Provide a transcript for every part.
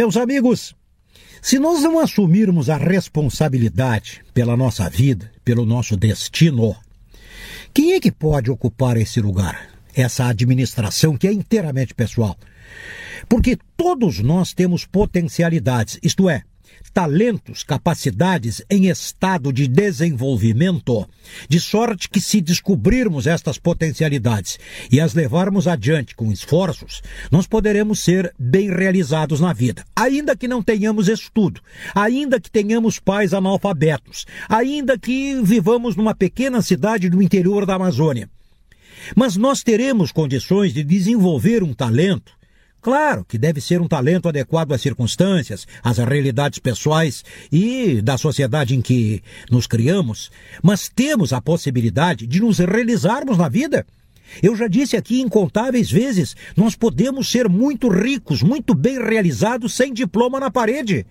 Meus amigos, se nós não assumirmos a responsabilidade pela nossa vida, pelo nosso destino, quem é que pode ocupar esse lugar? Essa administração que é inteiramente pessoal. Porque todos nós temos potencialidades, isto é, talentos, capacidades em estado de desenvolvimento, de sorte que se descobrirmos estas potencialidades e as levarmos adiante com esforços, nós poderemos ser bem realizados na vida, ainda que não tenhamos estudo, ainda que tenhamos pais analfabetos, ainda que vivamos numa pequena cidade do interior da Amazônia. Mas nós teremos condições de desenvolver um talento Claro que deve ser um talento adequado às circunstâncias, às realidades pessoais e da sociedade em que nos criamos, mas temos a possibilidade de nos realizarmos na vida. Eu já disse aqui incontáveis vezes, nós podemos ser muito ricos, muito bem realizados sem diploma na parede.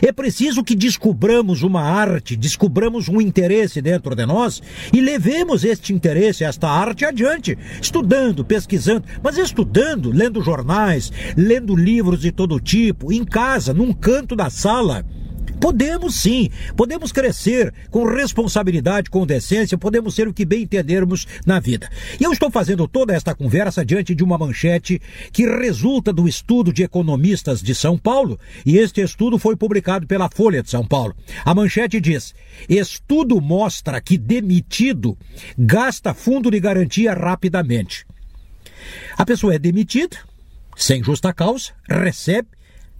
É preciso que descubramos uma arte, descubramos um interesse dentro de nós e levemos este interesse, esta arte adiante, estudando, pesquisando, mas estudando, lendo jornais, lendo livros de todo tipo, em casa, num canto da sala. Podemos sim, podemos crescer com responsabilidade, com decência, podemos ser o que bem entendermos na vida. E eu estou fazendo toda esta conversa diante de uma manchete que resulta do estudo de economistas de São Paulo, e este estudo foi publicado pela Folha de São Paulo. A manchete diz: Estudo mostra que demitido gasta fundo de garantia rapidamente. A pessoa é demitida, sem justa causa, recebe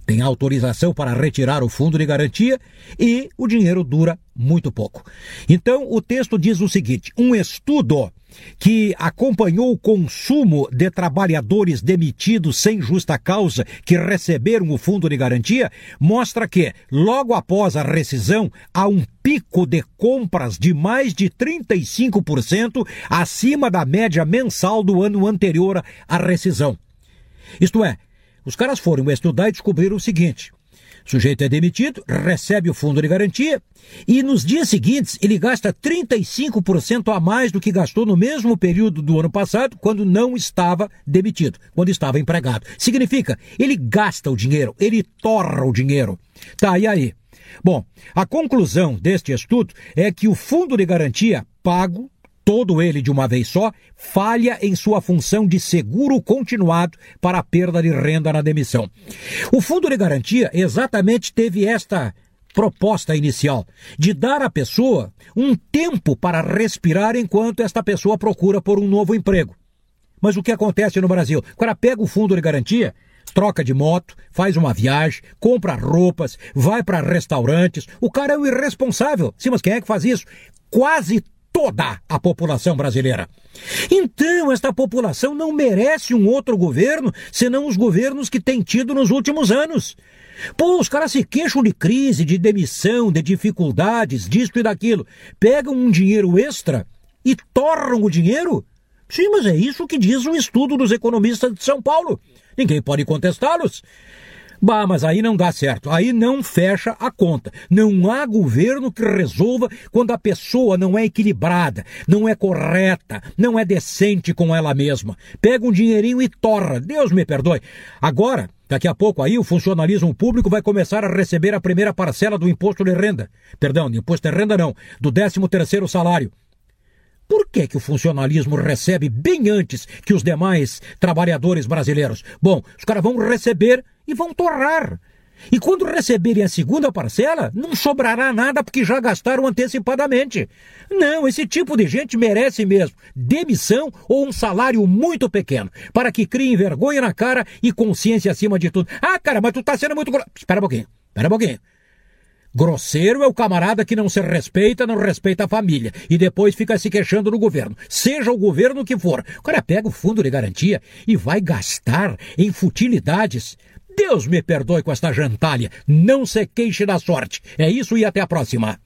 tem autorização para retirar o fundo de garantia e o dinheiro dura muito pouco. Então, o texto diz o seguinte: um estudo que acompanhou o consumo de trabalhadores demitidos sem justa causa que receberam o fundo de garantia mostra que, logo após a rescisão, há um pico de compras de mais de 35% acima da média mensal do ano anterior à rescisão. Isto é, os caras foram estudar e descobriram o seguinte: o sujeito é demitido, recebe o fundo de garantia e nos dias seguintes ele gasta 35% a mais do que gastou no mesmo período do ano passado, quando não estava demitido, quando estava empregado. Significa, ele gasta o dinheiro, ele torra o dinheiro. Tá, e aí? Bom, a conclusão deste estudo é que o fundo de garantia pago todo ele de uma vez só, falha em sua função de seguro continuado para a perda de renda na demissão. O Fundo de Garantia exatamente teve esta proposta inicial de dar à pessoa um tempo para respirar enquanto esta pessoa procura por um novo emprego. Mas o que acontece no Brasil? O cara pega o fundo de garantia, troca de moto, faz uma viagem, compra roupas, vai para restaurantes. O cara é um irresponsável. Sim, mas quem é que faz isso? Quase toda a população brasileira. Então, esta população não merece um outro governo senão os governos que tem tido nos últimos anos. Pô, os caras se queixam de crise, de demissão, de dificuldades, disto e daquilo. Pegam um dinheiro extra e torram o dinheiro? Sim, mas é isso que diz um estudo dos economistas de São Paulo. Ninguém pode contestá-los. Bah, mas aí não dá certo. Aí não fecha a conta. Não há governo que resolva quando a pessoa não é equilibrada, não é correta, não é decente com ela mesma. Pega um dinheirinho e torra. Deus me perdoe. Agora, Daqui a pouco aí o funcionalismo público vai começar a receber a primeira parcela do imposto de renda. Perdão, de imposto de renda não, do 13 terceiro salário. Por que, que o funcionalismo recebe bem antes que os demais trabalhadores brasileiros? Bom, os caras vão receber e vão torrar. E quando receberem a segunda parcela, não sobrará nada porque já gastaram antecipadamente. Não, esse tipo de gente merece mesmo demissão ou um salário muito pequeno, para que criem vergonha na cara e consciência acima de tudo. Ah, cara, mas tu tá sendo muito. Espera um pouquinho, espera um pouquinho. Grosseiro é o camarada que não se respeita, não respeita a família e depois fica se queixando no governo. Seja o governo que for. O cara pega o fundo de garantia e vai gastar em futilidades. Deus me perdoe com esta jantalha. Não se queixe da sorte. É isso e até a próxima.